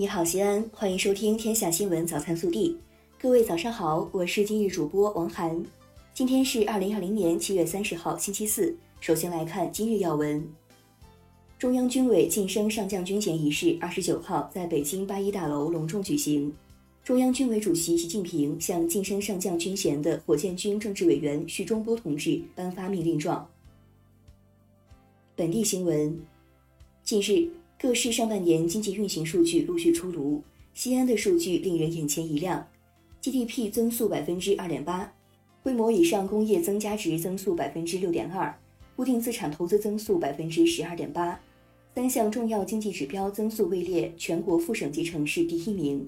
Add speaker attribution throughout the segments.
Speaker 1: 你好，西安，欢迎收听《天下新闻早餐速递》。各位早上好，我是今日主播王涵。今天是二零二零年七月三十号，星期四。首先来看今日要闻。中央军委晋升上将军衔仪式二十九号在北京八一大楼隆重举行。中央军委主席习近平向晋升上将军衔的火箭军政治委员徐忠波同志颁发命令状。本地新闻：近日。各市上半年经济运行数据陆续出炉，西安的数据令人眼前一亮，GDP 增速百分之二点八，规模以上工业增加值增速百分之六点二，固定资产投资增速百分之十二点八，三项重要经济指标增速位列全国副省级城市第一名。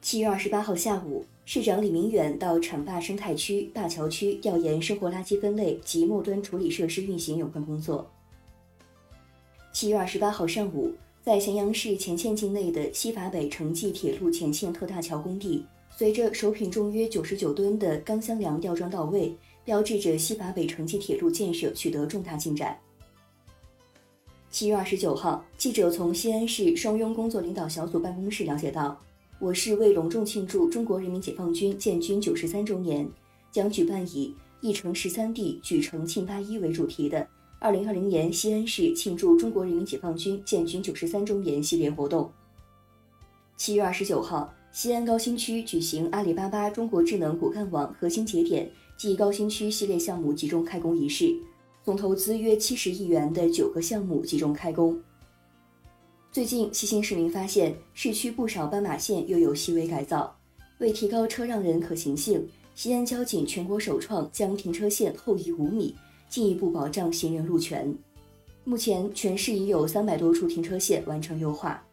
Speaker 1: 七月二十八号下午，市长李明远到浐灞生态区灞桥区调研生活垃圾分类及末端处理设施运行有关工作。七月二十八号上午，在咸阳市乾县境内的西法北城际铁路乾县特大桥工地，随着首品重约九十九吨的钢箱梁吊装到位，标志着西法北城际铁路建设取得重大进展。七月二十九号，记者从西安市双拥工作领导小组办公室了解到，我市为隆重庆祝中国人民解放军建军九十三周年，将举办以“一城十三地，举城庆八一”为主题的。二零二零年西安市庆祝中国人民解放军建军九十三周年系列活动。七月二十九号，西安高新区举行阿里巴巴中国智能骨干网核心节点暨高新区系列项目集中开工仪式，总投资约七十亿元的九个项目集中开工。最近，细心市民发现，市区不少斑马线又有细微改造。为提高车让人可行性，西安交警全国首创将停车线后移五米。进一步保障行人路权。目前，全市已有三百多处停车线完成优化。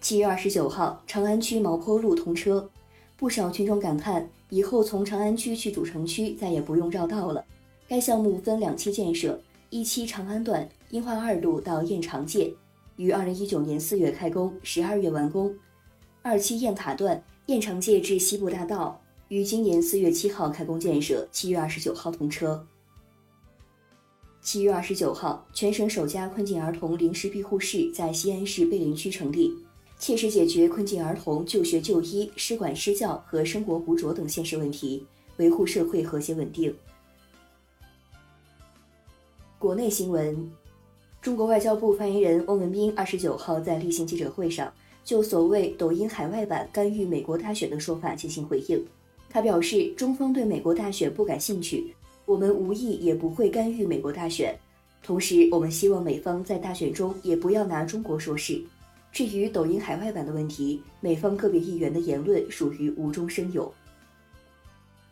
Speaker 1: 七月二十九号，长安区毛坡路通车，不少群众感叹，以后从长安区去主城区再也不用绕道了。该项目分两期建设，一期长安段樱花二路到雁长界，于二零一九年四月开工，十二月完工；二期雁塔段雁长界至西部大道，于今年四月七号开工建设，七月二十九号通车。七月二十九号，全省首家困境儿童临时庇护室在西安市碑林区成立，切实解决困境儿童就学就医、失管失教和生活无着等现实问题，维护社会和谐稳定。国内新闻，中国外交部发言人汪文斌二十九号在例行记者会上就所谓抖音海外版干预美国大选的说法进行回应，他表示，中方对美国大选不感兴趣。我们无意也不会干预美国大选，同时我们希望美方在大选中也不要拿中国说事。至于抖音海外版的问题，美方个别议员的言论属于无中生有。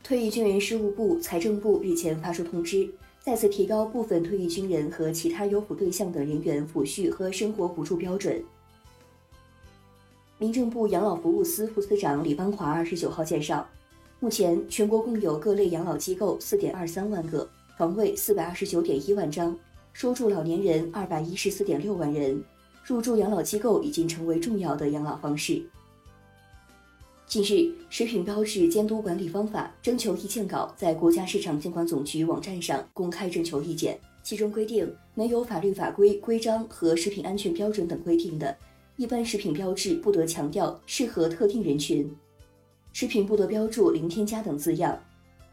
Speaker 1: 退役军人事务部、财政部日前发出通知，再次提高部分退役军人和其他优抚对象等人员抚恤和生活补助标准。民政部养老服务司副司长李邦华二十九号介绍。目前，全国共有各类养老机构四点二三万个，床位四百二十九点一万张，收住老年人二百一十四点六万人。入住养老机构已经成为重要的养老方式。近日，《食品标志监督管理方法》征求意见稿在国家市场监管总局网站上公开征求意见，其中规定，没有法律法规、规章和食品安全标准等规定的，一般食品标志不得强调适合特定人群。食品不得标注“零添加”等字样，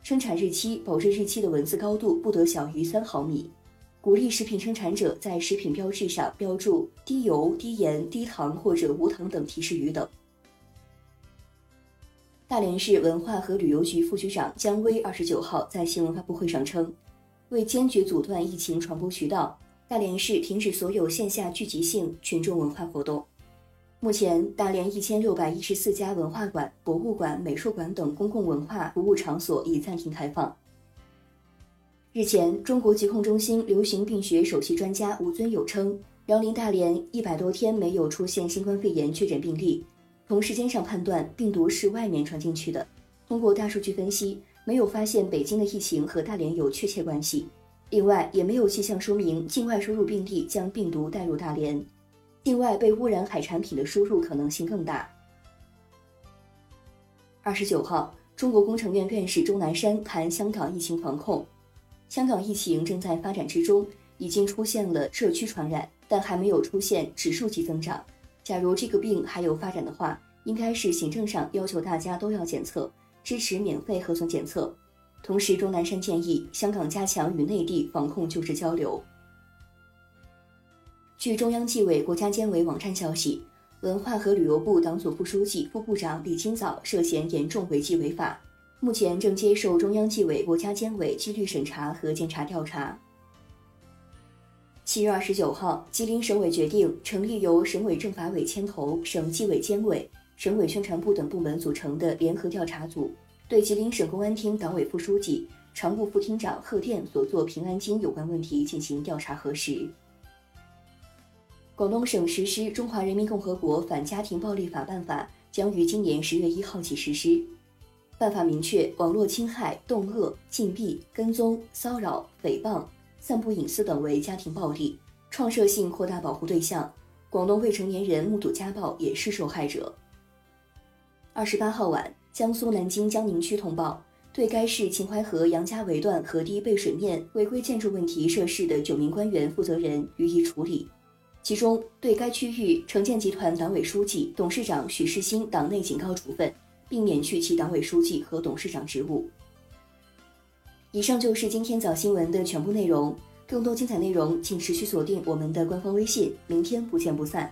Speaker 1: 生产日期、保质日期的文字高度不得小于三毫米。鼓励食品生产者在食品标志上标注低油、低盐、低糖或者无糖等提示语等。大连市文化和旅游局副局长姜威二十九号在新闻发布会上称，为坚决阻断疫情传播渠道，大连市停止所有线下聚集性群众文化活动。目前，大连一千六百一十四家文化馆、博物馆、美术馆等公共文化服务场所已暂停开放。日前，中国疾控中心流行病学首席专家吴尊友称，辽宁大连一百多天没有出现新冠肺炎确诊病例，从时间上判断，病毒是外面传进去的。通过大数据分析，没有发现北京的疫情和大连有确切关系。另外，也没有迹象说明境外输入病例将病毒带入大连。境外被污染海产品的输入可能性更大。二十九号，中国工程院院士钟南山谈香港疫情防控。香港疫情正在发展之中，已经出现了社区传染，但还没有出现指数级增长。假如这个病还有发展的话，应该是行政上要求大家都要检测，支持免费核酸检测。同时，钟南山建议香港加强与内地防控救治交流。据中央纪委国家监委网站消息，文化和旅游部党组副书记、副部长李金早涉嫌严重违纪违法，目前正接受中央纪委国家监委纪律审查和监察调查。七月二十九号，吉林省委决定成立由省委政法委牵头、省纪委监委、省委宣传部等部门组成的联合调查组。对吉林省公安厅党委副书记、常务副厅长贺电所作平安京有关问题进行调查核实。广东省实施《中华人民共和国反家庭暴力法》办法将于今年十月一号起实施。办法明确，网络侵害、恫吓、禁闭、跟踪、骚扰、诽谤、散布隐私等为家庭暴力，创设性扩大保护对象。广东未成年人目睹家暴也是受害者。二十八号晚。江苏南京江宁区通报，对该市秦淮河杨家围段河堤背水面违规建筑问题涉事的九名官员负责人予以处理，其中对该区域城建集团党委书记、董事长许世新党内警告处分，并免去其党委书记和董事长职务。以上就是今天早新闻的全部内容，更多精彩内容请持续锁定我们的官方微信，明天不见不散。